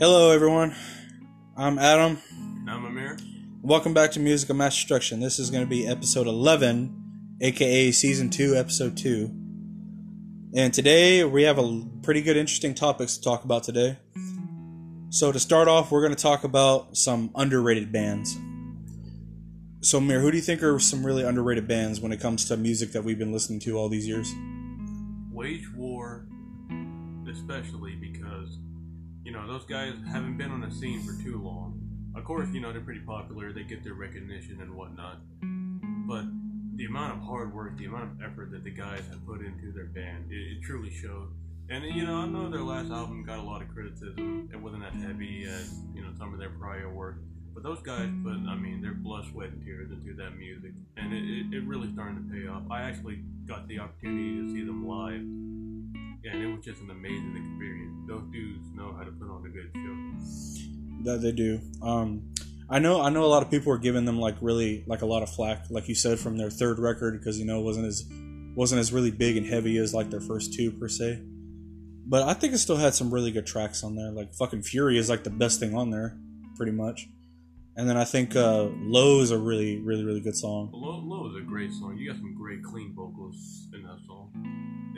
Hello, everyone. I'm Adam. I'm Amir. Welcome back to Music of Mass Destruction. This is going to be episode 11, aka season 2, episode 2. And today we have a pretty good, interesting topics to talk about today. So, to start off, we're going to talk about some underrated bands. So, Amir, who do you think are some really underrated bands when it comes to music that we've been listening to all these years? Wage War, especially because, you know, those guys haven't been on the scene for too long. Of course, you know, they're pretty popular, they get their recognition and whatnot. But the amount of hard work, the amount of effort that the guys have put into their band, it, it truly showed. And, you know, I know their last album got a lot of criticism. It wasn't as heavy as, you know, some of their prior work. But those guys put, I mean, their blood, sweat, and tears into that music. And it, it, it really starting to pay off. I actually got the opportunity to see them live. And it was just an amazing experience. Those dudes know how to put on a good show. that they do. Um, I know I know a lot of people are giving them like really like a lot of flack, like you said, from their third record because you know it wasn't as wasn't as really big and heavy as like their first two per se. But I think it still had some really good tracks on there. Like fucking Fury is like the best thing on there, pretty much. And then I think uh, Low is a really really really good song. Low, Low is a great song. You got some great clean vocals in that song.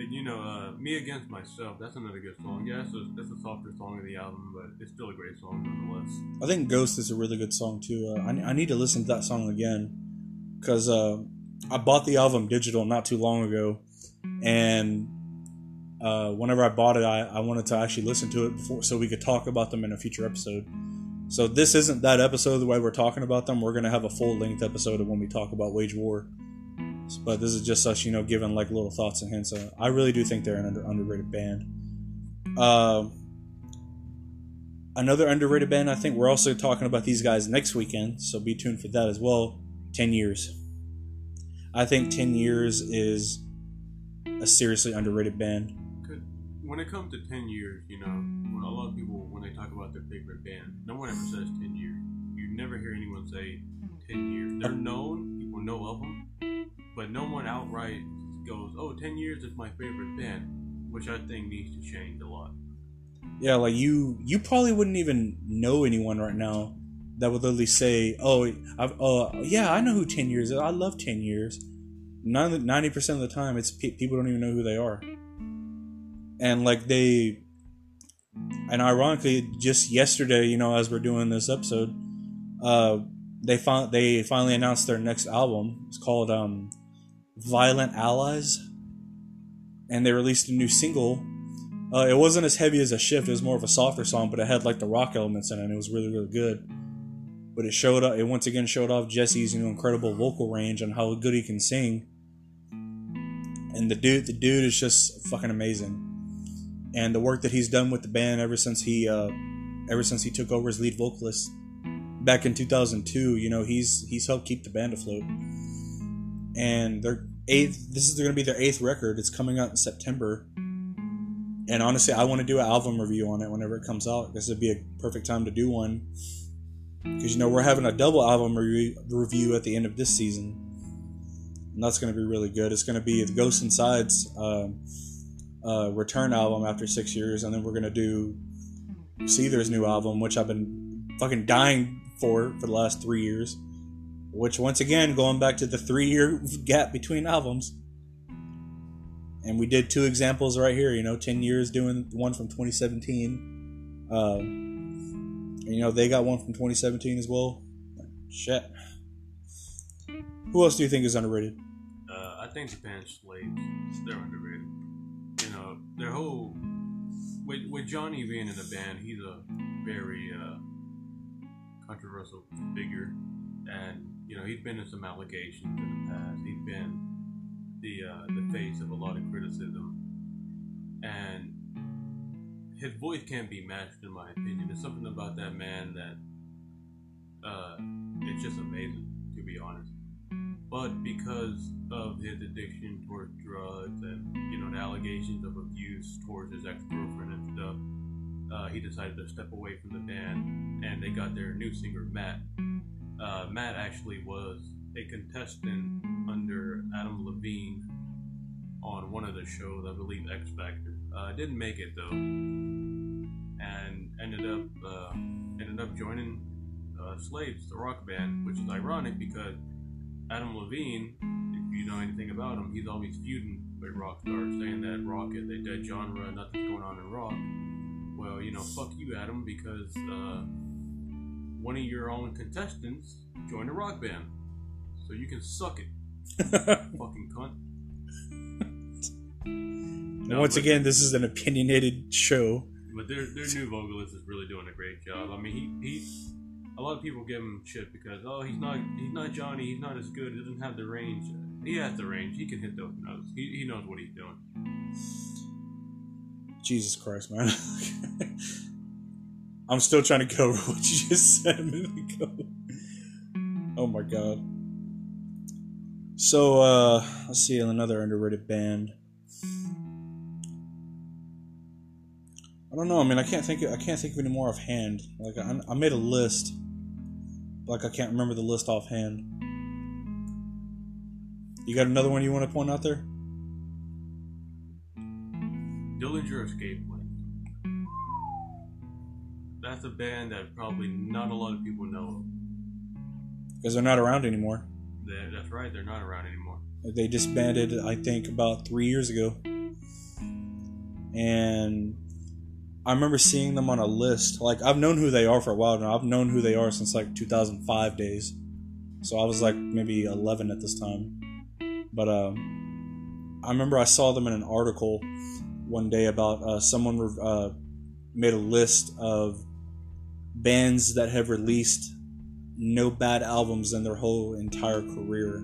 You know, uh, Me Against Myself, that's another good song. Yeah, it's a, that's a softer song of the album, but it's still a great song nonetheless. I think Ghost is a really good song too. Uh, I, I need to listen to that song again because uh, I bought the album digital not too long ago, and uh, whenever I bought it, I, I wanted to actually listen to it before so we could talk about them in a future episode. So this isn't that episode the way we're talking about them. We're gonna have a full length episode of when we talk about Wage War. But this is just us, you know, giving like little thoughts and hints. Uh, I really do think they're an under, underrated band. Um, another underrated band. I think we're also talking about these guys next weekend, so be tuned for that as well. Ten years. I think ten years is a seriously underrated band. When it comes to 10 years, you know, when a lot of people, when they talk about their favorite band, no one ever says 10 years. You never hear anyone say 10 years. They're known, people know of them, but no one outright goes, oh, 10 years is my favorite band, which I think needs to change a lot. Yeah, like you, you probably wouldn't even know anyone right now that would literally say, "Oh, I've, uh, yeah, I know who Ten Years is. I love Ten Years." Ninety percent of the time, it's pe- people don't even know who they are, and like they, and ironically, just yesterday, you know, as we're doing this episode, uh, they found they finally announced their next album. It's called um, Violent Allies, and they released a new single uh, it wasn't as heavy as a shift. It was more of a softer song, but it had like the rock elements in it. and It was really, really good. But it showed up. It once again showed off Jesse's you know incredible vocal range and how good he can sing. And the dude, the dude is just fucking amazing. And the work that he's done with the band ever since he, uh, ever since he took over as lead vocalist back in 2002, you know, he's he's helped keep the band afloat. And their eighth, this is going to be their eighth record. It's coming out in September and honestly, I want to do an album review on it whenever it comes out. This would be a perfect time to do one because you know we're having a double album re- review at the end of this season, and that's going to be really good. It's going to be the Ghost Inside's uh, uh, return album after six years, and then we're going to do Seether's new album, which I've been fucking dying for for the last three years. Which once again, going back to the three year gap between albums and we did two examples right here. You know, ten years doing one from 2017. Uh, and, you know, they got one from 2017 as well. Shit. Who else do you think is underrated? Uh, I think band Slaves, they're underrated. You know, their whole with with Johnny being in the band, he's a very uh, controversial figure, and you know he's been in some allegations in the past. He's been the uh, the face of a lot of criticism, and his voice can't be matched, in my opinion. There's something about that man that uh, it's just amazing, to be honest. But because of his addiction towards drugs and you know the allegations of abuse towards his ex girlfriend and stuff, uh, he decided to step away from the band, and they got their new singer Matt. Uh, Matt actually was a contestant under Adam Levine on one of the shows, I believe X Factor. Uh, didn't make it though, and ended up uh, ended up joining uh, Slaves, the rock band, which is ironic because Adam Levine, if you know anything about him, he's always feuding with rock stars, saying that rock is a dead genre, nothing's going on in rock. Well, you know, fuck you, Adam, because uh, one of your own contestants joined a rock band, so you can suck it, fucking cunt. And once again, this is an opinionated show. But their their new vocalist is really doing a great job. I mean, he, he a lot of people give him shit because oh he's not he's not Johnny, he's not as good, he doesn't have the range. He has the range. He can hit those notes. He, he knows what he's doing. Jesus Christ, man. I'm still trying to go over what you just said a minute ago. Oh my god. So, uh, let's see another underrated band. I don't know. I mean, I can't think. I can't think of any more offhand. Like, I, I made a list. Like, I can't remember the list offhand. You got another one you want to point out there? Dillinger Escape. That's a band that probably not a lot of people know. Because they're not around anymore. That, that's right, they're not around anymore. They disbanded, I think, about three years ago. And I remember seeing them on a list. Like, I've known who they are for a while now. I've known who they are since like 2005 days. So I was like maybe 11 at this time. But um, I remember I saw them in an article one day about uh, someone uh, made a list of bands that have released no bad albums in their whole entire career.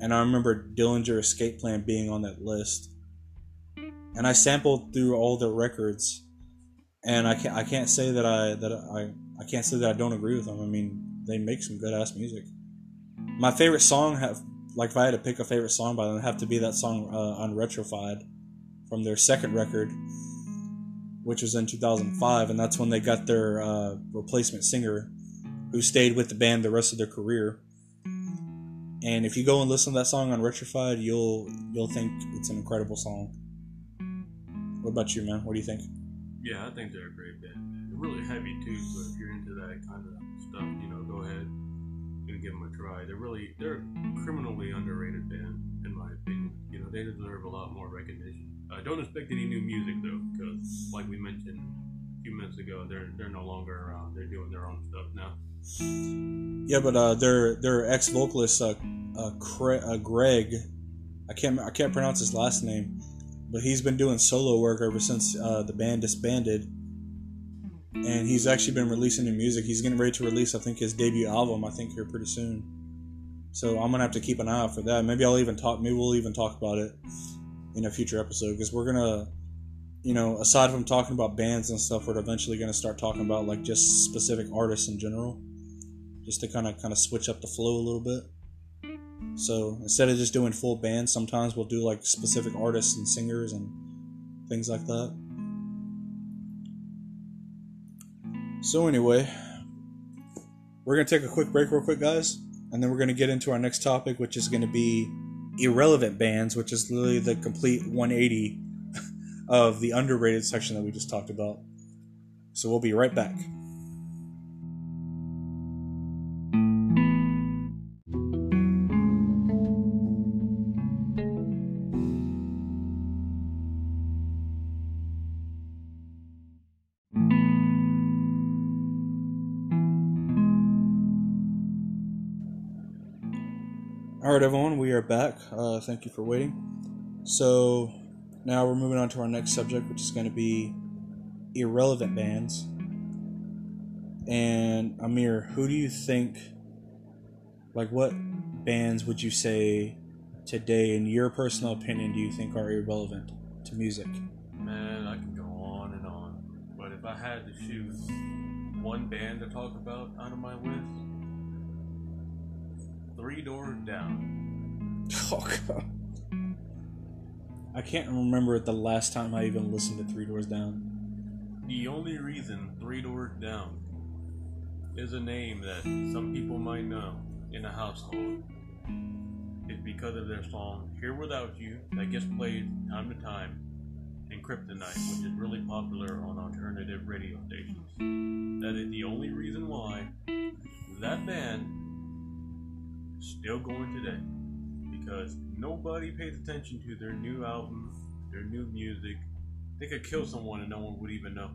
And I remember Dillinger Escape Plan being on that list. And I sampled through all their records, and I can't I can't say that I that I I can't say that I don't agree with them. I mean, they make some good ass music. My favorite song have like if I had to pick a favorite song by them, it'd have to be that song uh, Retrofied from their second record, which was in 2005, and that's when they got their uh, replacement singer, who stayed with the band the rest of their career. And if you go and listen to that song on Retrified, you'll you'll think it's an incredible song. What about you, man? What do you think? Yeah, I think they're a great band. They're really heavy too, so if you're into that kind of stuff, you know, go ahead and give them a try. They're really they're a criminally underrated band, in my opinion. You know, they deserve a lot more recognition. I don't expect any new music though, because like we mentioned a few minutes ago, they're they're no longer around. They're doing their own stuff now. Yeah, but uh, their their ex vocalist, uh, uh, uh, Greg, I can't I can't pronounce his last name, but he's been doing solo work ever since uh, the band disbanded, and he's actually been releasing new music. He's getting ready to release, I think, his debut album. I think here pretty soon. So I'm gonna have to keep an eye out for that. Maybe I'll even talk. Maybe we'll even talk about it in a future episode because we're gonna, you know, aside from talking about bands and stuff, we're eventually gonna start talking about like just specific artists in general, just to kind of kind of switch up the flow a little bit. So instead of just doing full bands, sometimes we'll do like specific artists and singers and things like that. So anyway, we're gonna take a quick break, real quick, guys, and then we're gonna get into our next topic, which is gonna be irrelevant bands, which is literally the complete 180 of the underrated section that we just talked about. So we'll be right back. All right, everyone, we are back. Uh, thank you for waiting. So now we're moving on to our next subject, which is going to be irrelevant bands. And Amir, who do you think, like, what bands would you say today, in your personal opinion, do you think are irrelevant to music? Man, I can go on and on, but if I had to choose one band to talk about out of my list, Three Doors Down. Oh, God. I can't remember the last time I even listened to Three Doors Down. The only reason Three Doors Down is a name that some people might know in a household is because of their song Here Without You that gets played time to time and Kryptonite, which is really popular on alternative radio stations. That is the only reason why that band still going today. Because nobody pays attention to their new album, their new music. They could kill someone and no one would even know.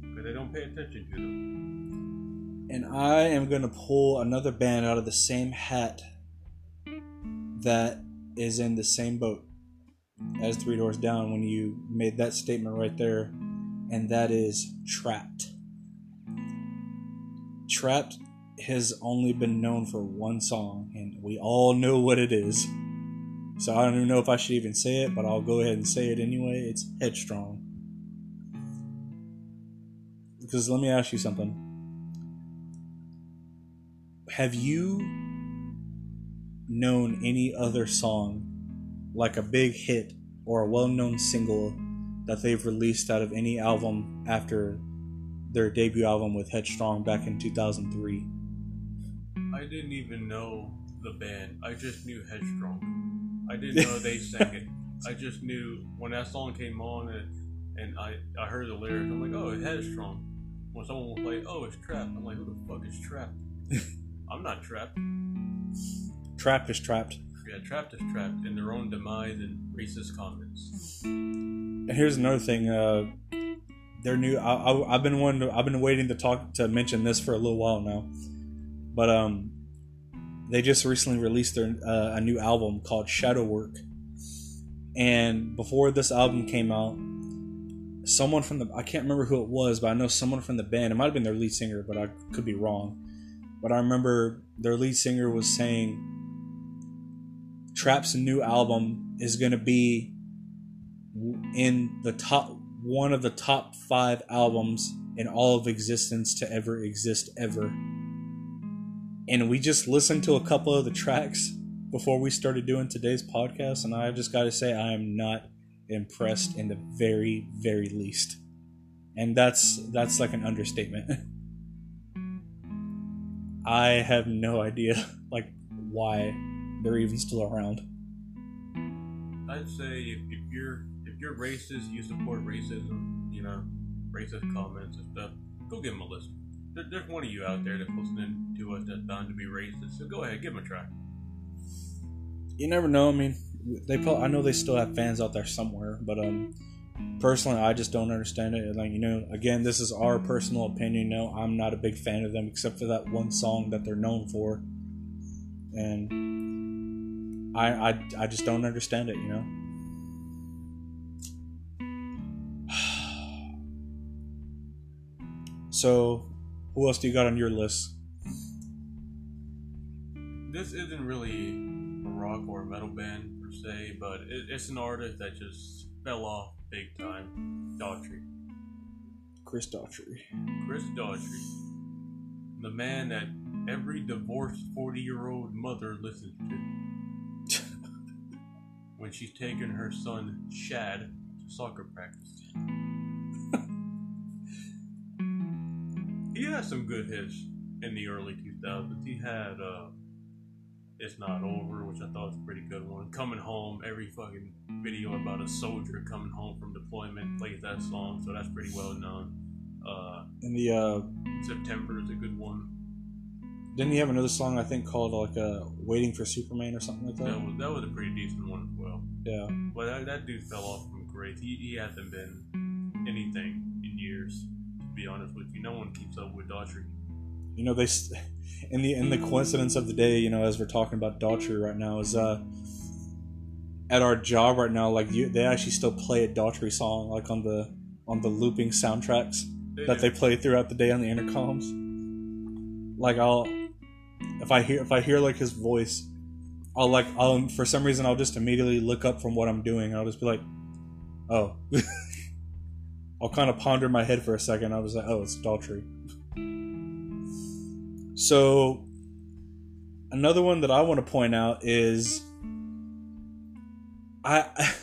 Because they don't pay attention to them. And I am going to pull another band out of the same hat that is in the same boat as Three Doors Down when you made that statement right there, and that is Trapt. Trapt has only been known for one song, we all know what it is. So I don't even know if I should even say it, but I'll go ahead and say it anyway. It's Headstrong. Because let me ask you something. Have you known any other song like a big hit or a well-known single that they've released out of any album after their debut album with Headstrong back in 2003. I didn't even know the band. I just knew Headstrong. I didn't know they sang it. I just knew when that song came on and, and I, I heard the lyrics, I'm like, oh, it's Headstrong. When someone will play, oh, it's Trapt, I'm like, who the fuck is Trapt? I'm not trapped. Trapt is trapped. Yeah, Trapt is trapped in their own demise and racist comments. And here's another thing. Uh, their new. I, I, I've been. To, I've been waiting to talk to mention this for a little while now, but um, they just recently released their uh, a new album called Shadow Work, and before this album came out, someone from the I can't remember who it was, but I know someone from the band. It might have been their lead singer, but I could be wrong. But I remember their lead singer was saying Trapt's new album is going to be in the top one of the top five albums in all of existence to ever exist ever. And we just listened to a couple of the tracks before we started doing today's podcast, and I just got to say I am not impressed in the very, very least. And that's that's like an understatement. I have no idea like why they're even still around. I'd say if, if you're if you're racist, you support racism, you know, racist comments and stuff, go give them a listen. There, there's one of you out there that's listening to us that's bound to be racist, so go ahead, give them a try. You never know. I mean, they probably, I know they still have fans out there somewhere, but um, personally, I just don't understand it. Like you know, again, this is our personal opinion. No, I'm not a big fan of them except for that one song that they're known for, and I I, I just don't understand it. You know. So, who else do you got on your list? This isn't really a rock or a metal band per se, but it, it's an artist that just fell off big time. Daughtry. Chris Daughtry. Chris Daughtry. The man that every divorced 40 year old mother listens to. when she's taking her son, Shad, to soccer practice. He had some good hits in the early 2000s. He had uh, It's Not Over, which I thought was a pretty good one. Coming Home, every fucking video about a soldier coming home from deployment plays that song, so that's pretty well known. Uh, And the uh, September is a good one. didn't he have another song I think called like uh, "Waiting for Superman" or something like that? That was, that was a pretty decent one as well. Yeah. But that, that dude fell off from great. He, he hasn't been anything in years, be honest with you. No one keeps up with Daughtry. You know they, in the in the coincidence of the day, you know, as we're talking about Daughtry right now, is uh, at our job right now, like you, they actually still play a Daughtry song like on the on the looping soundtracks They that do. they play throughout the day on the intercoms. Like I'll, if I hear if I hear like his voice, I'll like I'll for some reason I'll just immediately look up from what I'm doing. I'll just be like, oh. I'll kind of ponder my head for a second. I was like, oh, it's Daughtry. So, another one that I want to point out is I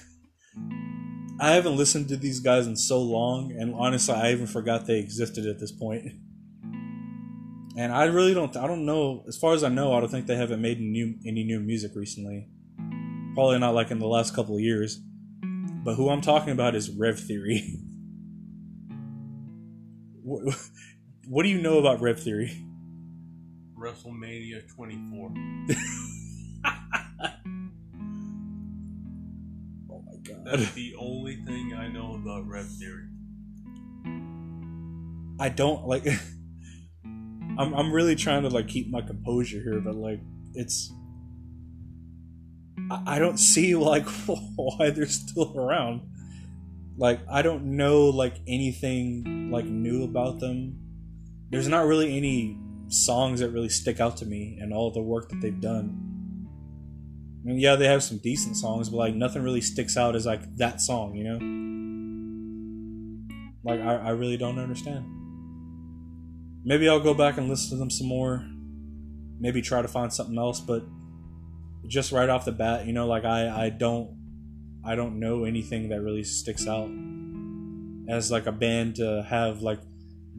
I haven't listened to these guys in so long, and honestly, I even forgot they existed at this point. And I really don't. I don't know. As far as I know, I don't think they haven't made new any new music recently. Probably not like in the last couple of years. But who I'm talking about is Rev Theory. what, what do you know about Rev Theory? WrestleMania 24. Oh my god. That's the only thing I know about Rev Theory. I don't like I'm I'm really trying to like keep my composure here, but like it's I, I don't see like why they're still around. Like I don't know like anything like new about them. There's not really any songs that really stick out to me and all the work that they've done. I mean, yeah, they have some decent songs, but like nothing really sticks out as like that song, you know? Like I, I really don't understand. Maybe I'll go back and listen to them some more. Maybe try to find something else, but just right off the bat, you know, like I, I don't I don't know anything that really sticks out as like a band to have like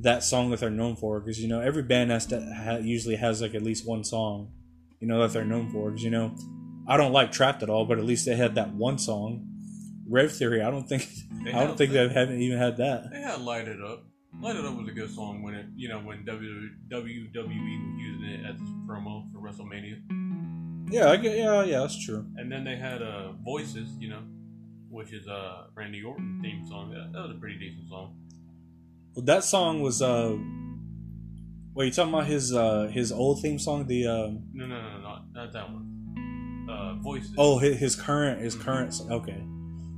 that song that they're known for because you know every band has to ha- usually has like at least one song you know that they're known for because you know I don't like Trapt at all but at least they had that one song. Rev Theory I don't think They I don't think they haven't even had that. They had Light It Up. Light It Up was a good song when it, you know, when WWE was using it as a promo for WrestleMania. yeah I get yeah yeah that's true. And then they had uh, Voices, you know, which is a uh, Randy Orton theme song. That, that was a pretty decent song. well, that song was uh wait you talking about his uh his old theme song the um No, no, no, no, not, not that one. Uh, Voices. Oh, his, his current, his current. Okay.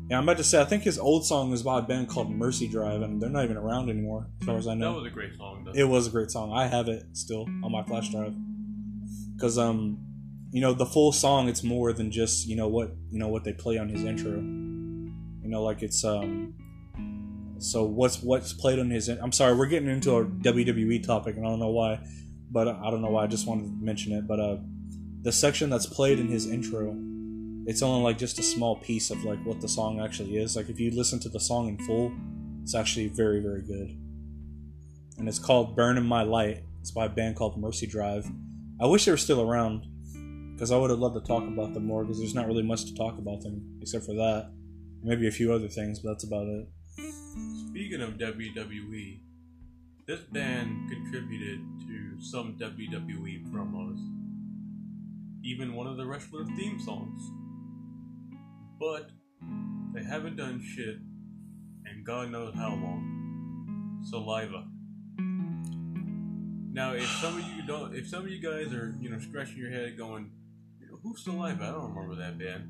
Yeah, I'm about to say. I think his old song was by a band called Mercy Drive, and they're not even around anymore, as far as I know. That was a great song, though. It was a great song. I have it still on my flash drive. Cause um, you know, the full song. It's more than just you know what you know what they play on his intro. You know, like it's um. So what's what's played on his? I'm sorry, we're getting into a WWE topic, and I don't know why, but I don't know why. I just wanted to mention it. But uh, the section that's played in his intro, it's only like just a small piece of like what the song actually is. Like if you listen to the song in full, it's actually very very good. And it's called "Burn in My Light." It's by a band called Mercy Drive. I wish they were still around because I would have loved to talk about them more because there's not really much to talk about them except for that. Maybe a few other things, but that's about it. Speaking of WWE, this band contributed to some WWE promos, even one of the wrestler theme songs. But they haven't done shit, and God knows how long. Saliva. Now, if some of you don't, if some of you guys are, you know, scratching your head, going, "Who's Saliva?" I don't remember that band.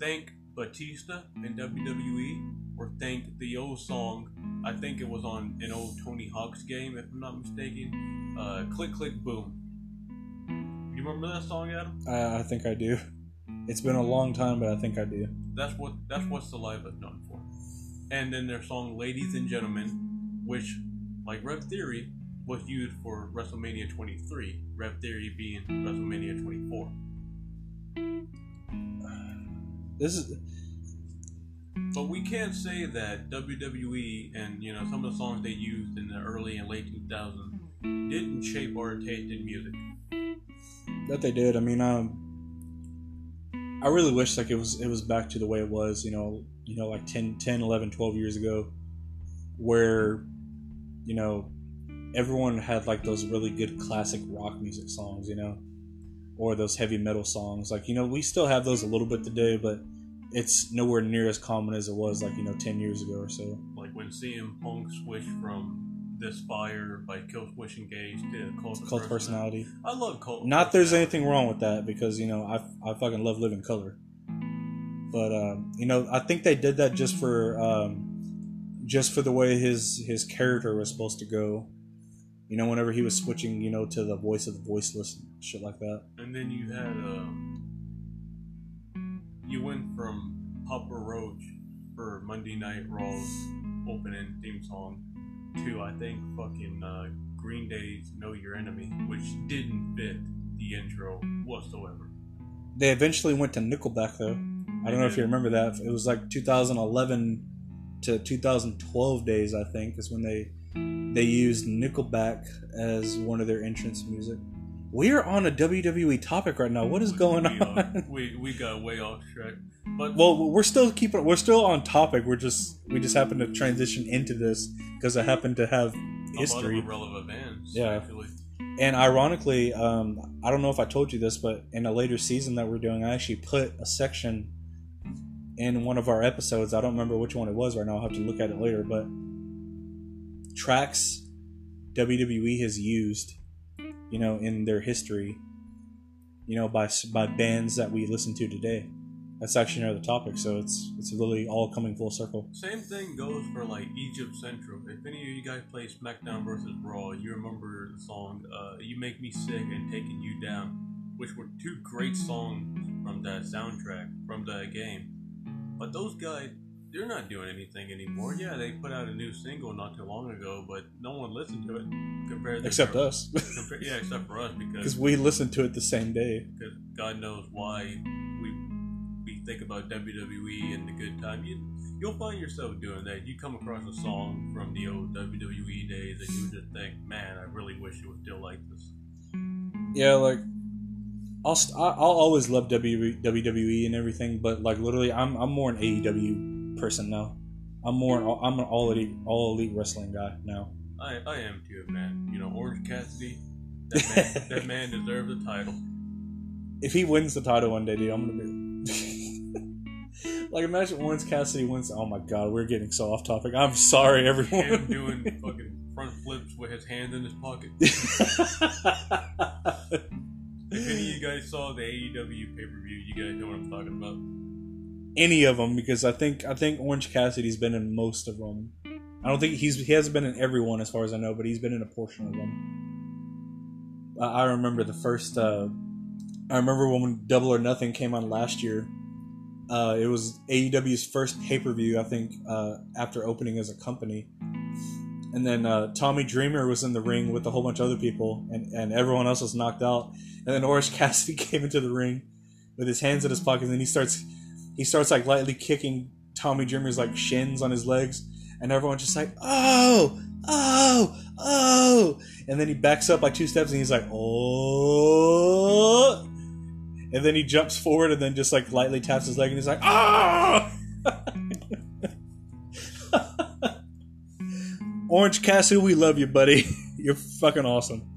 Thank Batista in WWE or thank the old song. I think it was on an old Tony Hawk's game, if I'm not mistaken. Uh, click, click, boom. You remember that song, Adam? I, I think I do. It's been a long time, but I think I do. That's what that's what Saliva's known for. And then their song "Ladies and Gentlemen," which, like Rev Theory, was used for WrestleMania 23. Rev Theory being WrestleMania 24. This is But we can't say that WWE and you know some of the songs they used in the early and late 2000s didn't shape our taste in music. that they did. I mean, um, I really wish like it was it was back to the way it was. You know, you know, like 10, 10 11, 12 years ago, where you know everyone had like those really good classic rock music songs. You know, or those heavy metal songs. Like you know, we still have those a little bit today, but it's nowhere near as common as it was like you know ten years ago or so. Like when CM Punk switched from This Fire by Killswitch Engage to Cult, Cult Personality. personality. I love Cult. Not there's anything wrong with that because you know I I fucking love Living Colour, but um, you know I think they did that just for um, just for the way his his character was supposed to go. You know, whenever he was switching, you know, to the voice of the voiceless and shit like that. And then you had um, you went from Papa Roach for Monday Night Raw's opening theme song to I think fucking uh, Green Day's Know Your Enemy, which didn't fit the intro whatsoever. They eventually went to Nickelback though. I don't know if you remember that. It was like 2011 to 2012 days, I think, is when they they used Nickelback as one of their entrance music. We are on a WWE topic right now. What is going we, on? we we got way off track. But Well, we're still keeping. We're still on topic. We're just we just happen to transition into this because I happen to have a history. lot of irrelevant bands. Yeah. Actually. And ironically, um, I don't know if I told you this, but in a later season that we're doing, I actually put a section in one of our episodes. I don't remember which one it was right now. I'll have to look at it later. But tracks WWE has used, you know, in their history, you know, by by bands that we listen to today. That's actually another topic. So it's it's literally all coming full circle. Same thing goes for like Egypt Central. If any of you guys play SmackDown versus Raw, you remember the song uh, "You Make Me Sick" and "Taking You Down," which were two great songs from that soundtrack from that game. But those guys, they're not doing anything anymore. Yeah, they put out a new single not too long ago, but no one listened to it compared to Except their- us, compar- yeah, except for us because we listened to it the same day. because God knows why we we think about WWE and the good time. You you'll find yourself doing that. You come across a song from the old WWE days, and you just think, "Man, I really wish it was still like this." Yeah, like I'll I'll always love WWE and everything, but like literally, I'm I'm more an AEW person now. I'm more an, all- I'm an all elite all elite wrestling guy now. I I am too, man. You know, Orange Cassidy. That man, that man deserves a title. If he wins the title one day, dude, I'm gonna be like imagine Orange Cassidy wins. Oh my god, we're getting so off topic. I'm sorry, Him everyone. doing fucking front flips with his hands in his pocket. If any of you guys saw the AEW pay per view, you guys know what I'm talking about. Any of them because I think I think Orange Cassidy's been in most of them. I don't think he's he hasn't been in every one as far as I know, but he's been in a portion of them. I, I remember the first. Uh, I remember when Double or Nothing came on last year. Uh, it was AEW's first pay per view, I think, uh, after opening as a company. And then uh, Tommy Dreamer was in the ring with a whole bunch of other people, and, and everyone else was knocked out. And then Orange Cassidy came into the ring with his hands in his pockets, and he starts he starts like lightly kicking Tommy Dreamer's like shins on his legs, and everyone's just like, oh, oh, oh, and then he backs up like two steps, and he's like, oh, and then he jumps forward, and then just like lightly taps his leg, and he's like, ah. Orange Cassidy, we love you, buddy. You're fucking awesome.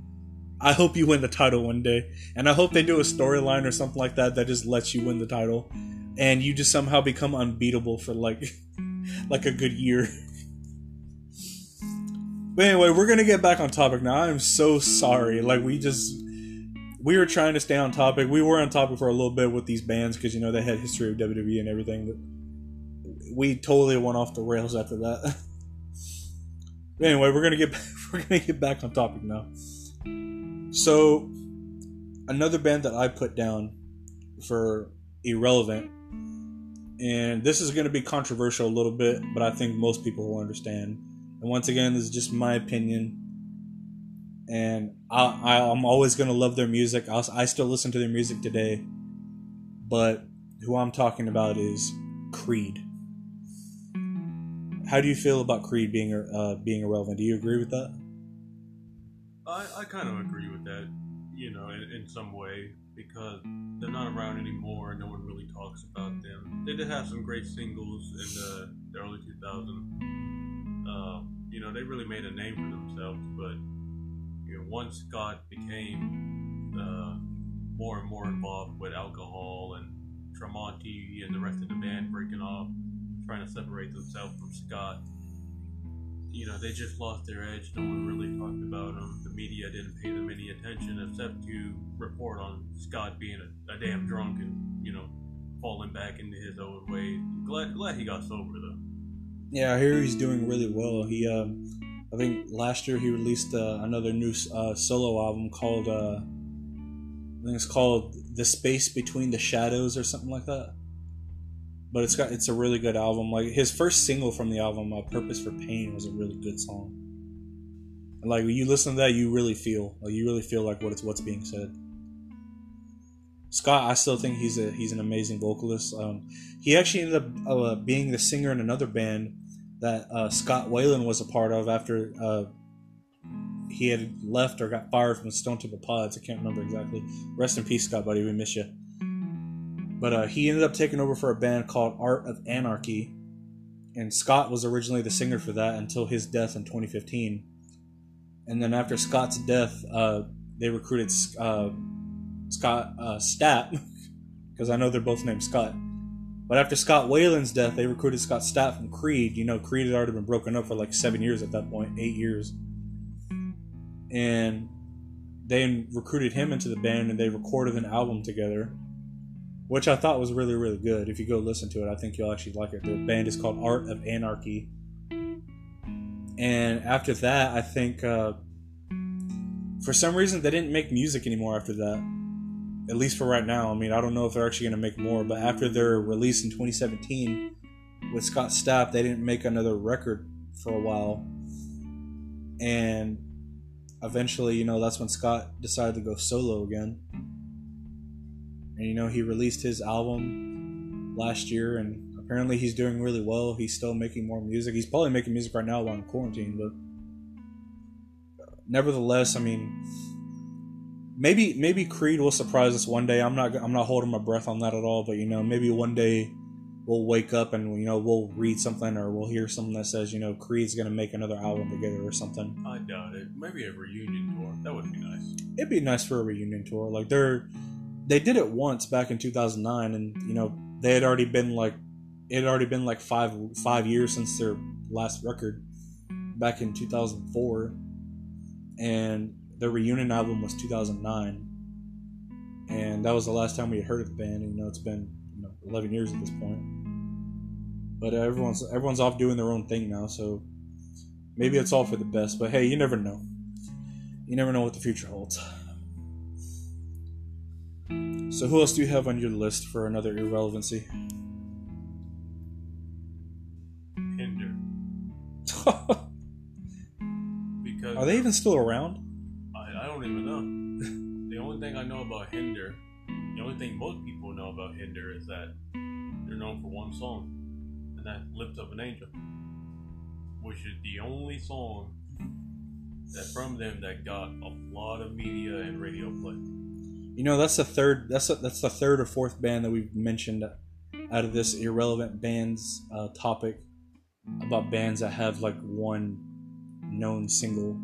I hope you win the title one day, and I hope they do a storyline or something like that that just lets you win the title, and you just somehow become unbeatable for like, like a good year. But anyway, we're gonna get back on topic now. I'm so sorry. Like we just we were trying to stay on topic. We were on topic for a little bit with these bands because you know they had history of WWE and everything, but we totally went off the rails after that. But anyway, we're gonna get we're gonna get back on topic now. So, another band that I put down for irrelevant, and this is gonna be controversial a little bit, but I think most people will understand. And once again, this is just my opinion, and I, I I'm always gonna love their music. I'll, I still listen to their music today, but who I'm talking about is Creed. How do you feel about Creed being uh, being irrelevant? Do you agree with that? I, I kind of agree with that, you know, in, in some way, because they're not around anymore. And no one really talks about them. They did have some great singles in the, the early 2000s. Uh, you know, they really made a name for themselves, but, you know, once Scott became uh, more and more involved with alcohol and Tremonti and the rest of the band breaking off, trying to separate themselves from Scott, you know, they just lost their edge. No one really talked about them. The media didn't pay them any attention except to report on Scott being a, a damn drunk and, you know, falling back into his old ways. Glad, glad he got sober, though. Yeah, I hear he's doing really well. He, um, I think last year he released uh, another new uh, solo album called, uh, I think it's called "The Space Between the Shadows" or something like that. But it's got it's a really good album. Like his first single from the album, uh, "Purpose for Pain," was a really good song. Like when you listen to that, you really feel like you really feel like what it's what's being said. Scott, I still think he's a he's an amazing vocalist. Um, he actually ended up uh, being the singer in another band that uh, Scott Weiland was a part of after uh, he had left or got fired from Stone Temple Pilots. I can't remember exactly. Rest in peace, Scott, buddy. We miss you. But uh, he ended up taking over for a band called Art of Anarchy, and Scott was originally the singer for that until his death in 2015. And then after Scott's death, uh, they recruited uh, Scott uh, Stapp, because I know they're both named Scott. But after Scott Weiland's death, they recruited Scott Stapp from Creed. You know, Creed had already been broken up for like seven years at that point, eight years. And they recruited him into the band and they recorded an album together, which I thought was really, really good. If you go listen to it, I think you'll actually like it. The band is called Art of Anarchy. And after that, I think uh, for some reason they didn't make music anymore after that at least for right now. I mean, I don't know if they're actually going to make more, but after their release in 2017 with Scott Stapp, they didn't make another record for a while. And eventually, you know, that's when Scott decided to go solo again. And, you know, he released his album last year, and apparently he's doing really well. He's still making more music. He's probably making music right now while in quarantine, but uh, nevertheless, I mean, maybe maybe Creed will surprise us one day. I'm not I'm not holding my breath on that at all, but you know, maybe one day we'll wake up and you know we'll read something or we'll hear something that says you know Creed's gonna make another album together or something. I doubt it. Maybe a reunion tour. That would be nice. It'd be nice for a reunion tour. Like they're they did it once back in 2009, and you know they had already been like it had already been like five five years since their last record back in 2004, and their reunion album was 2009, and that was the last time we had heard of the band. And, you know, it's been you know 11 years at this point. But everyone's everyone's off doing their own thing now, so maybe it's all for the best. But hey, you never know. You never know what the future holds. So who else do you have on your list for another irrelevancy? Hinder. because Are they even still around? I don't even know. the only thing I know about Hinder, the only thing most people know about Hinder is that they're known for one song, and that "Lips of an Angel," which is the only song that from them that got a lot of media and radio play. You know, that's the third. That's a, that's the third or fourth band that we've mentioned out of this irrelevant bands uh, topic about bands that have like one known single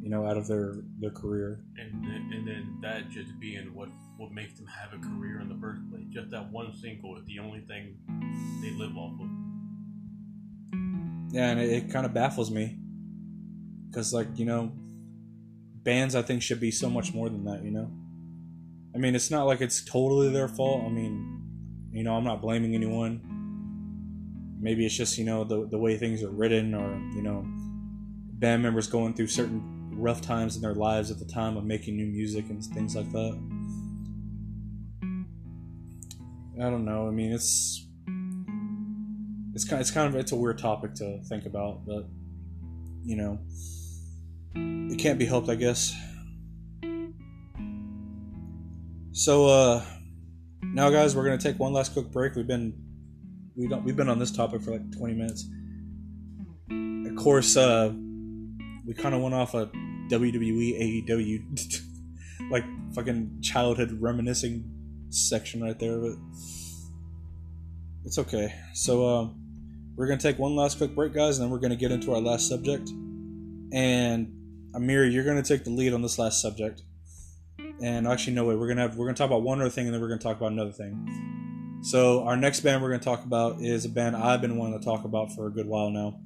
you know, out of their their career. And then, and then that just being what what makes them have a career in the first place. Just that one single is the only thing they live off of. Yeah, and it, it kind of baffles me because, like, you know, bands I think should be so much more than that. You know, I mean, it's not like it's totally their fault. I mean, you know, I'm not blaming anyone. Maybe it's just you know the the way things are written, or you know, band members going through certain rough times in their lives at the time of making new music and things like that. I don't know. I mean, it's it's kind it's kind of it's a weird topic to think about, but you know, it can't be helped, I guess. So uh now guys, we're to take one last quick break. We've been we don't we've been on this topic for like 20 minutes. Of course, uh we kind of went off a WWE AEW like fucking childhood reminiscing section right there, but it's okay. So uh, we're gonna take one last quick break, guys, and then we're gonna get into our last subject. And Amir, you're gonna take the lead on this last subject. And actually, no way. We're gonna have we're gonna talk about one other thing, and then we're gonna talk about another thing. So our next band we're gonna talk about is a band I've been wanting to talk about for a good while now.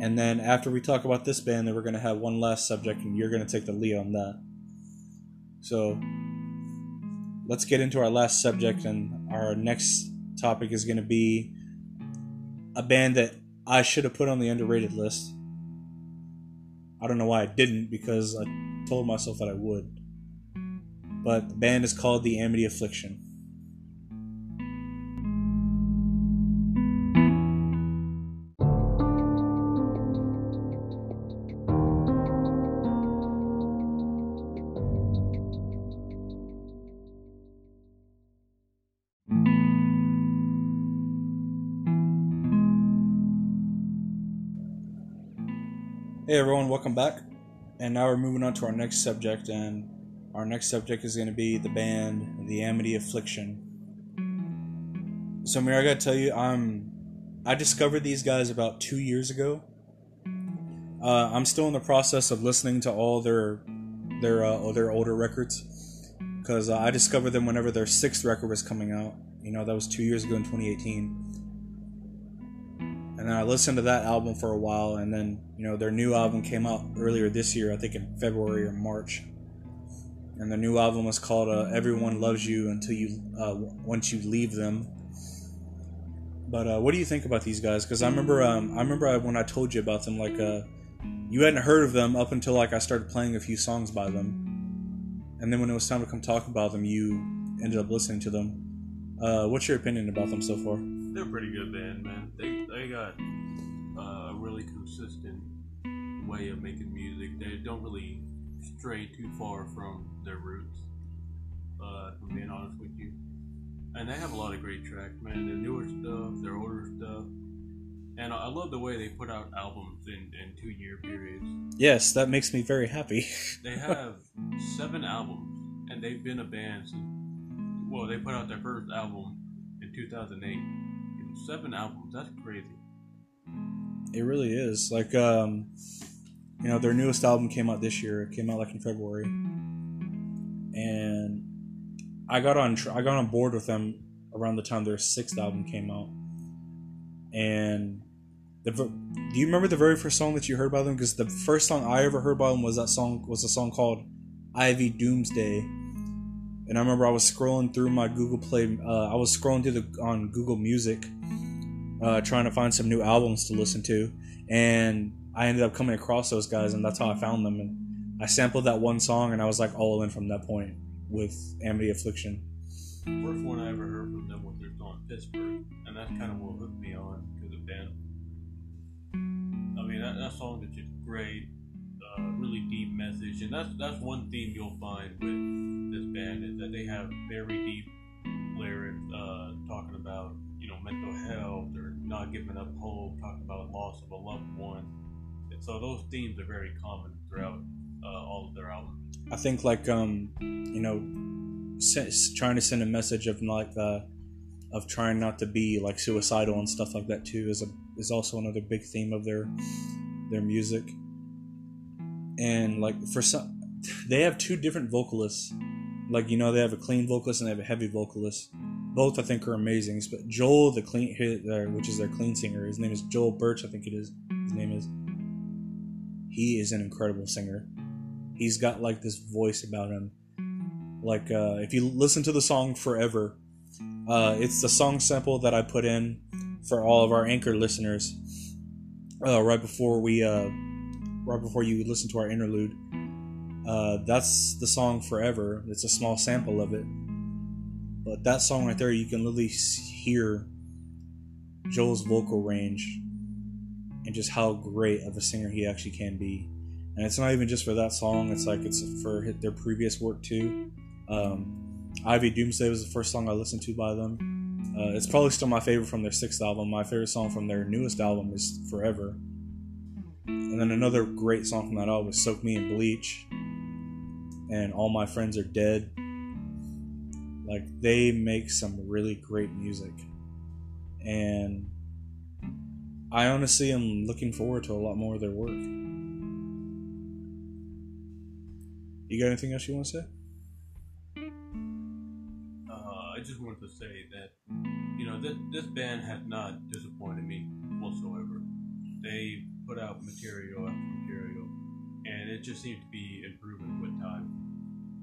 And then after we talk about this band, then we're to have one last subject, and you're to take the lead on that. So let's get into our last subject, and our next topic is to be a band that I should have put on the underrated list. I don't know why I didn't, because I told myself that I would. But the band is called The Amity Affliction. Hey everyone, welcome back. And now we're moving on to our next subject, and our next subject is going to be the band The Amity Affliction. So, Mir, I gotta tell you, um, I discovered these guys about two years ago. Uh, I'm still in the process of listening to all their their uh, their older records because uh, I discovered them whenever their sixth record was coming out. You know, that was two years ago in 2018. And then I listened to that album for a while, and then you know their new album came out earlier this year, I think in February or March. And the new album was called uh, "Everyone Loves You Until You uh, Once You Leave Them." But uh, what do you think about these guys? Because I remember, um, I remember when I told you about them, like uh, you hadn't heard of them up until like I started playing a few songs by them, and then when it was time to come talk about them, you ended up listening to them. Uh, what's your opinion about them so far? They're a pretty good band, man. They they got uh, a really consistent way of making music. They don't really stray too far from their roots. Uh, if I'm being honest with you, and they have a lot of great tracks, man. Their newer stuff, their older stuff, and I love the way they put out albums in in two year periods. Yes, that makes me very happy. They have seven albums, and they've been a band since. Well, they put out their first album in 2008. Seven albums, that's crazy. It really is. Like, um, you know, their newest album came out this year. It came out like in February, and I got on I got on board with them around the time their sixth album came out. And the do you remember the very first song that you heard by them? Because the first song I ever heard by them was that song was a song called Ivy Doomsday. And I remember I was scrolling through my Google Play. Uh, I was scrolling through the on Google Music, uh, trying to find some new albums to listen to, and I ended up coming across those guys, and that's how I found them. And I sampled that one song, and I was like all in from that point with Amity Affliction. First one I ever heard from them was their song Pittsburgh, and that's kind of what hooked me on to the band. I mean, that, that song is just great, uh, really deep message, and that's that's one theme you'll find with this band is that they have very deep lyrics, uh, talking about you know mental health or not giving up hope, talking about loss of a loved one, so those themes are very common throughout uh, all of their albums. I think like um, you know, trying to send a message of like uh, of trying not to be like suicidal and stuff like that too is a is also another big theme of their their music. And like for some, they have two different vocalists. Like you know, they have a clean vocalist and they have a heavy vocalist. Both I think are amazing. But Joel, the clean, which is their clean singer, his name is Joel Birch. I think it is. His name is. He is an incredible singer he's got like this voice about him. Like uh, if you listen to the song "Forever," uh, it's the song sample that I put in for all of our anchor listeners uh, right before we uh, right before you listen to our interlude. Uh, that's the song "Forever." It's a small sample of it, but that song right there, you can literally hear Joel's vocal range and just how great of a singer he actually can be and it's not even just for that song. It's like it's for their previous work too. Um, Ivy Doomsday was the first song I listened to by them. Uh, it's probably still my favorite from their sixth album. My favorite song from their newest album is Forever. And then another great song from that album was Soak Me in Bleach. And All My Friends Are Dead. Like, they make some really great music. And I honestly am looking forward to a lot more of their work. You got anything else you want to say? Uh, I just wanted to say that you know this this band has not disappointed me whatsoever. They put out material after material, and it just seems to be improving with time.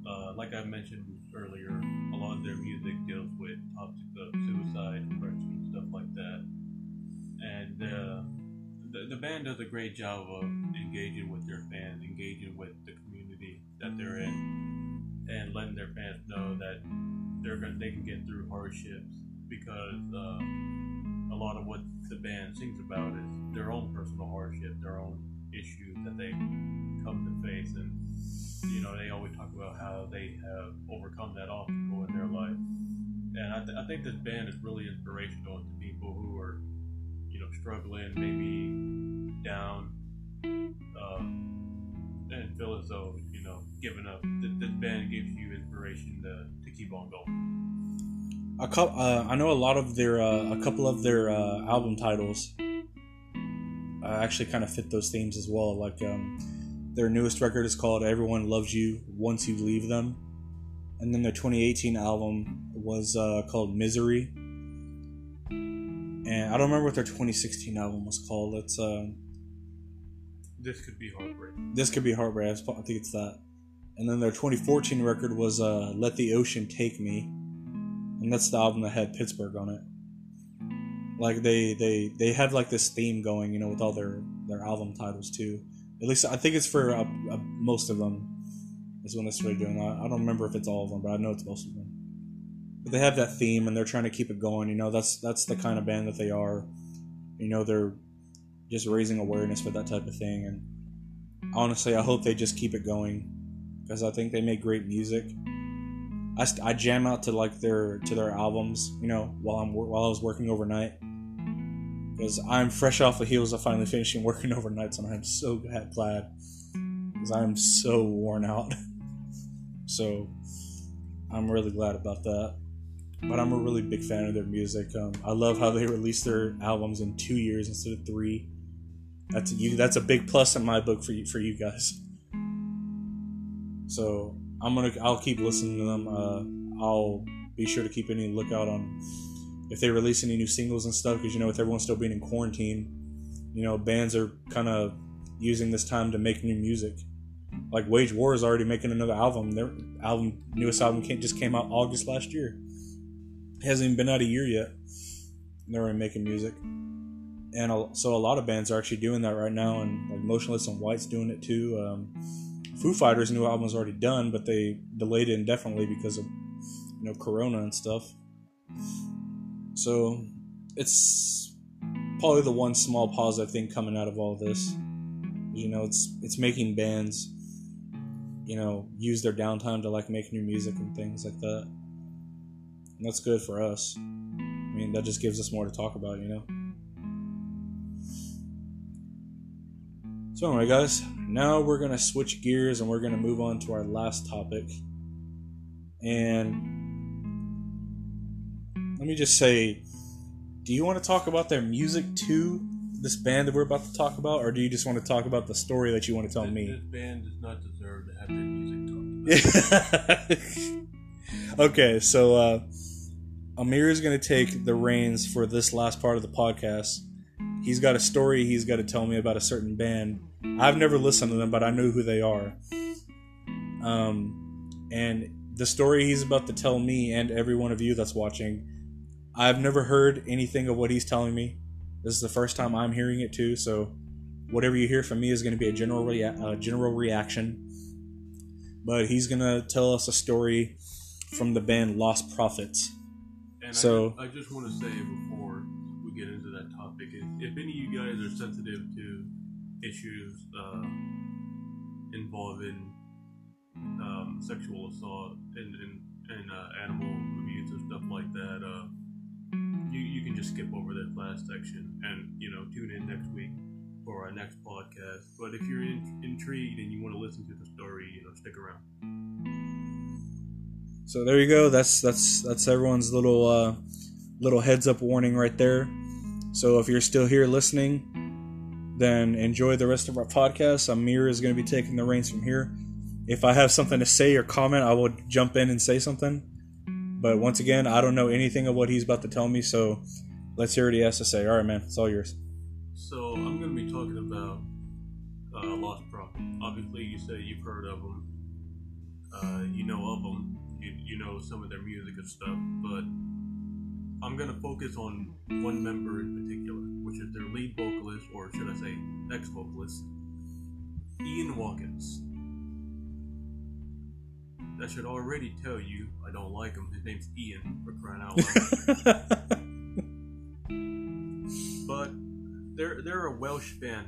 Uh, like I mentioned earlier, a lot of their music deals with topics of suicide, depression, uh, the the band does a great job of engaging with their fans, engaging with the community that they're in and letting their fans know that they're gonna, they can get through hardships because uh, a lot of what the band sings about is their own personal hardship, their own issues that they come to face, and you know they always talk about how they have overcome that obstacle in their life. And I, th- I think this band is really inspirational to people who are, know, struggling, maybe down, uh, and feel as though you know, giving up. This band gives you inspiration to, to keep on going. a couple. Uh, I know a lot of their uh, a couple of their uh, album titles uh, actually kind of fit those themes as well. Like um, their newest record is called "Everyone Loves You Once You Leave Them," and then their 2018 album was uh, called "Misery." And I don't remember what their 2016 album was called. It's uh, This could be heartbreak. this could be heartbreak. I think it's that. And then their 2014 record was uh, "Let the Ocean Take Me," and that's the album that had Pittsburgh on it. Like they they they have like this theme going, you know, with all their their album titles too. At least I think it's for uh, uh, most of them. Is when it's really doing. I, I don't remember if it's all of them, but I know it's most of them. But they have that theme, and they're trying to keep it going. You know, that's that's the kind of band that they are. You know, they're just raising awareness for that type of thing, and honestly, I hope they just keep it going because I think they make great music. I, I jam out to like their to their albums, you know, while I'm while I was working overnight because I'm fresh off the heels of finally finishing working overnights, and I'm so glad because I'm so worn out. so I'm really glad about that. But I'm a really big fan of their music. Um, I love how they release their albums in two years instead of three. That's you. That's a big plus in my book for you for you guys. So I'm gonna I'll keep listening to them. Uh, I'll be sure to keep any lookout on if they release any new singles and stuff because you know with everyone still being in quarantine, you know bands are kind of using this time to make new music. Like Wage War is already making another album. Their album newest album just came out August last year. Hasn't even been out a year yet. They're already making music, and so a lot of bands are actually doing that right now. And like Motionless in White's doing it too. Um, Foo Fighters' new album is already done, but they delayed it indefinitely because of you know Corona and stuff. So it's probably the one small positive thing coming out of all this. You know, it's it's making bands, you know, use their downtime to like make new music and things like that. And that's good for us. I mean, that just gives us more to talk about, you know. So anyway, guys, now we're gonna switch gears and we're gonna move on to our last topic. And let me just say, do you want to talk about their music too? This band that we're about to talk about, or do you just want to talk about the story that you want to tell This, me? this band does not deserve to have their music talked about. okay, so uh, Amir is going to take the reins for this last part of the podcast. He's got a story he's got to tell me about a certain band. I've never listened to them, but I know who they are. Um, and the story he's about to tell me and every one of you that's watching, I've never heard anything of what he's telling me. This is the first time I'm hearing it too, so whatever you hear from me is going to be a general rea- general reaction. But he's going to tell us a story from the band Lostprophets. And So- I, I just want to say before we get into that topic, if, if any of you guys are sensitive to issues uh, involving um, sexual assault and, and, and uh, animal abuse and stuff like that, uh, you, you can just skip over that last section and you know tune in next week for our next podcast. But if you're in, intrigued and you want to listen to the story, you know, stick around. So there you go. That's that's that's everyone's little uh, little heads up warning right there. So if you're still here listening, then enjoy the rest of our podcast. Amir is going to be taking the reins from here. If I have something to say or comment, I will jump in and say something. But once again, I don't know anything of what he's about to tell me, so let's hear what he has to say. All right, man, it's all yours. So I'm going to be talking about uh, Lostprophet. Obviously, you say you've heard of them, uh, you know of them, you, you know some of their music and stuff, but I'm going to focus on one member in particular, which is their lead vocalist, or should I say, ex-vocalist, Ian Watkins. That should already tell you I don't like him. His name's Ian, for crying out loud. but they're they're a Welsh band,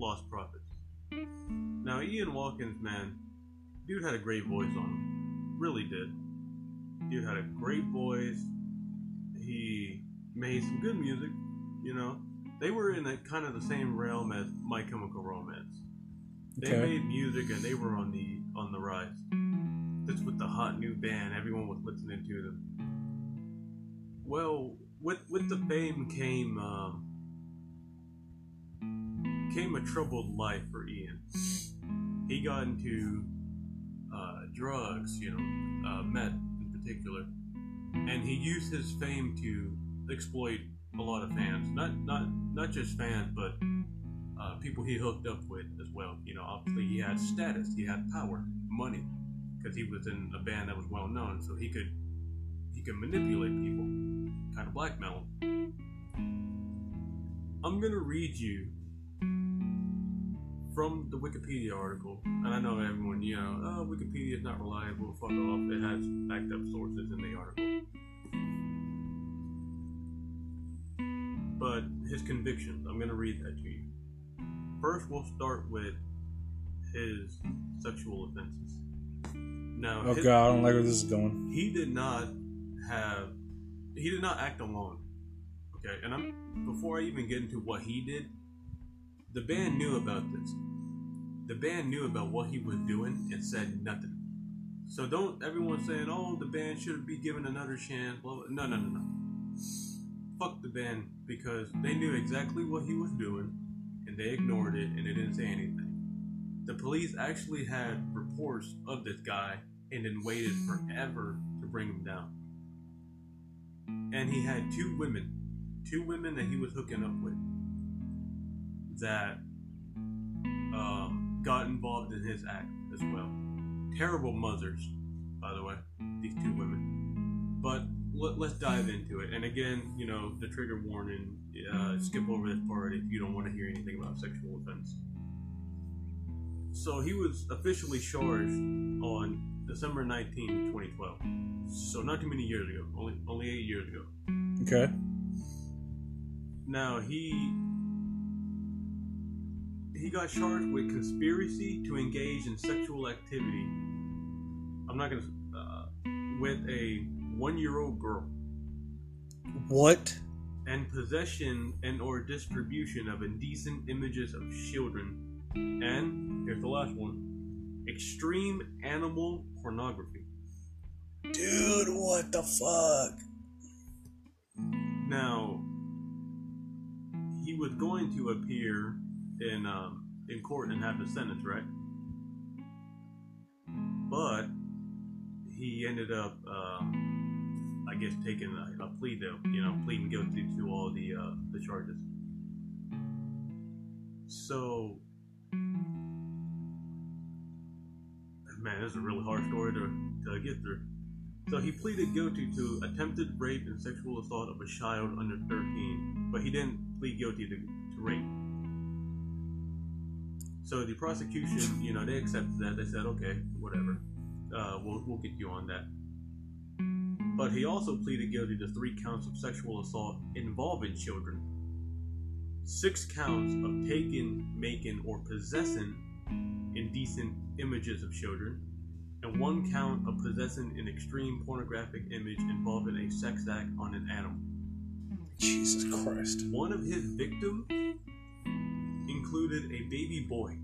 Lostprophets. Now Ian Watkins, man, dude had a great voice on him, really did. Dude had a great voice. He made some good music, you know. They were in a kind of the same realm as My Chemical Romance. They Okay. made music and they were on the on the rise. This with the hot new band. Everyone was listening to them. Well, with with the fame came um, came a troubled life for Ian. He got into uh, drugs, you know, uh, meth in particular, and he used his fame to exploit a lot of fans. Not not not just fans, but uh, people he hooked up with as well. You know, obviously he had status, he had power, money, because he was in a band that was well known, so he could he could manipulate people, kind of blackmail them. I'm gonna read you from the Wikipedia article, and I know everyone, you know, oh, Wikipedia is not reliable. Fuck off. It has backed up sources in the article. But his convictions, I'm gonna read that to you. First, we'll start with his sexual offenses. Now, Oh his- god, I don't like where this is going. he did not have he did not act alone okay and i'm before i even get into what he did the band knew about this. The band knew about what he was doing and said nothing. So don't everyone saying oh the band should be given another chance. Blah. no no no no. Fuck the band because they knew exactly what he was doing and they ignored it and they didn't say anything. The police actually had reports of this guy and then waited forever to bring him down. And he had two women, two women that he was hooking up with, that um, got involved in his act as well. Terrible mothers, by the way, these two women. But let, let's dive into it. And again, you know, the trigger warning uh, skip over this part if you don't want to hear anything about sexual offense. So he was officially charged on December 19, 2012. So not too many years ago, only only eight years ago. Okay. Now he he got charged with conspiracy to engage in sexual activity. I'm not gonna uh, with a one-year-old girl What? and possession and or distribution of indecent images of children. And here's the last one: extreme animal pornography. Dude, what the fuck? Now, he was going to appear in um, in court and have the sentence, right? But he ended up, um, I guess, taking a, a plea deal. You know, pleading guilty to all the uh, the charges. So, man, this is a really hard story to, to get through. So he pleaded guilty to attempted rape and sexual assault of a child under 13, but he didn't plead guilty to, to rape. So the prosecution, you know, they accepted that. They said, okay, whatever, uh, we'll we'll get you on that. But he also pleaded guilty to three counts of sexual assault involving children, six counts of taking, making, or possessing indecent images of children, and one count of possessing an extreme pornographic image involving a sex act on an animal. Jesus Christ. One of his victims included a baby boy.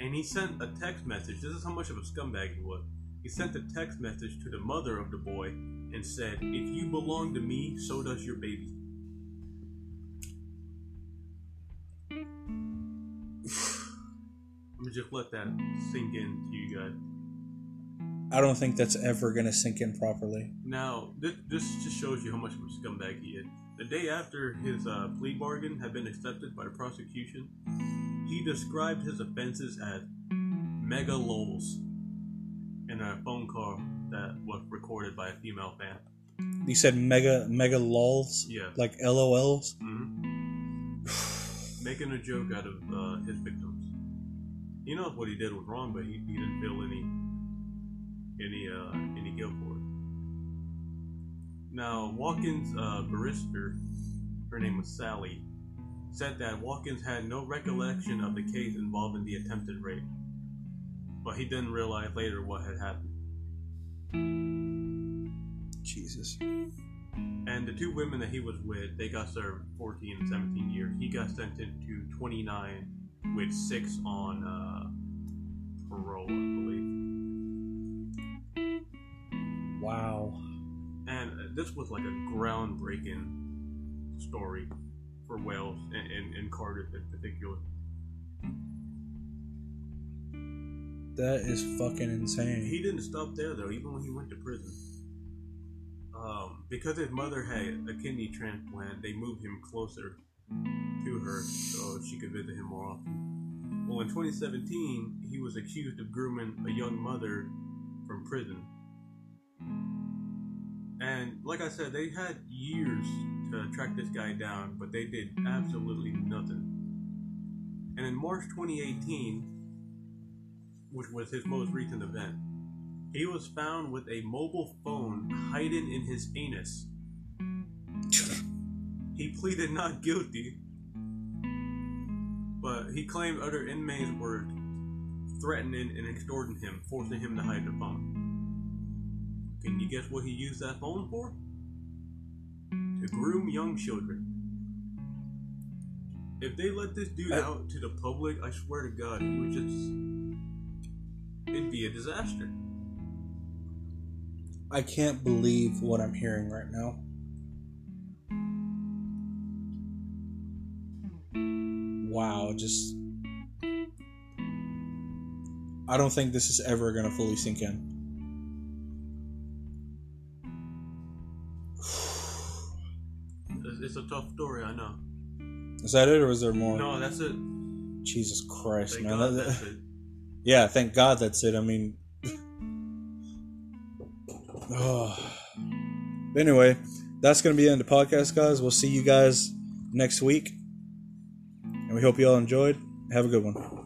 And he sent a text message. This is how much of a scumbag he was. He sent a text message to the mother of the boy and said, If you belong to me, so does your baby. Let me just let that sink in to you guys. I don't think that's ever gonna sink in properly. Now, this, this just shows you how much of a scumbag he is. The day after his uh, plea bargain had been accepted by the prosecution, he described his offenses as mega lols in a phone call that was recorded by a female fan. You said mega mega lulls? Yeah. Like LOLs? hmm Making a joke out of uh, his victims. He knows what he did was wrong, but he, he didn't feel any any uh, any guilt for it. Now, Watkins' uh, barrister, her name was Sally, said that Watkins had no recollection of the case involving the attempted rape, but he didn't realize later what had happened. Jesus. And the two women that he was with, they got served 14 and 17 years. He got sentenced to 29 with six on uh, parole, I believe. Wow. And this was like a groundbreaking story for Wales and, and, and Cardiff in particular. That is fucking insane. He didn't stop there though, even when he went to prison. Um, because his mother had a kidney transplant, they moved him closer to her so she could visit him more often. Well, in 2017, he was accused of grooming a young mother from prison. And like I said, they had years to track this guy down, but they did absolutely nothing. And in March 2018, which was his most recent event, he was found with a mobile phone hiding in his anus. He pleaded not guilty, but he claimed other inmates were threatening and extorting him, forcing him to hide the phone. Can you guess what he used that phone for? To groom young children. If they let this dude I- out to the public, I swear to God, it would just. It'd be a disaster. I can't believe what I'm hearing right now. Wow, just. I don't think this is ever gonna fully sink in. Is that it, or is there more? No, that's it. Jesus Christ, Thank man! God That- that's it. yeah, thank God that's it. I mean, oh. anyway, that's gonna be the end of the podcast, guys. We'll see you guys next week, and we hope you all enjoyed. Have a good one.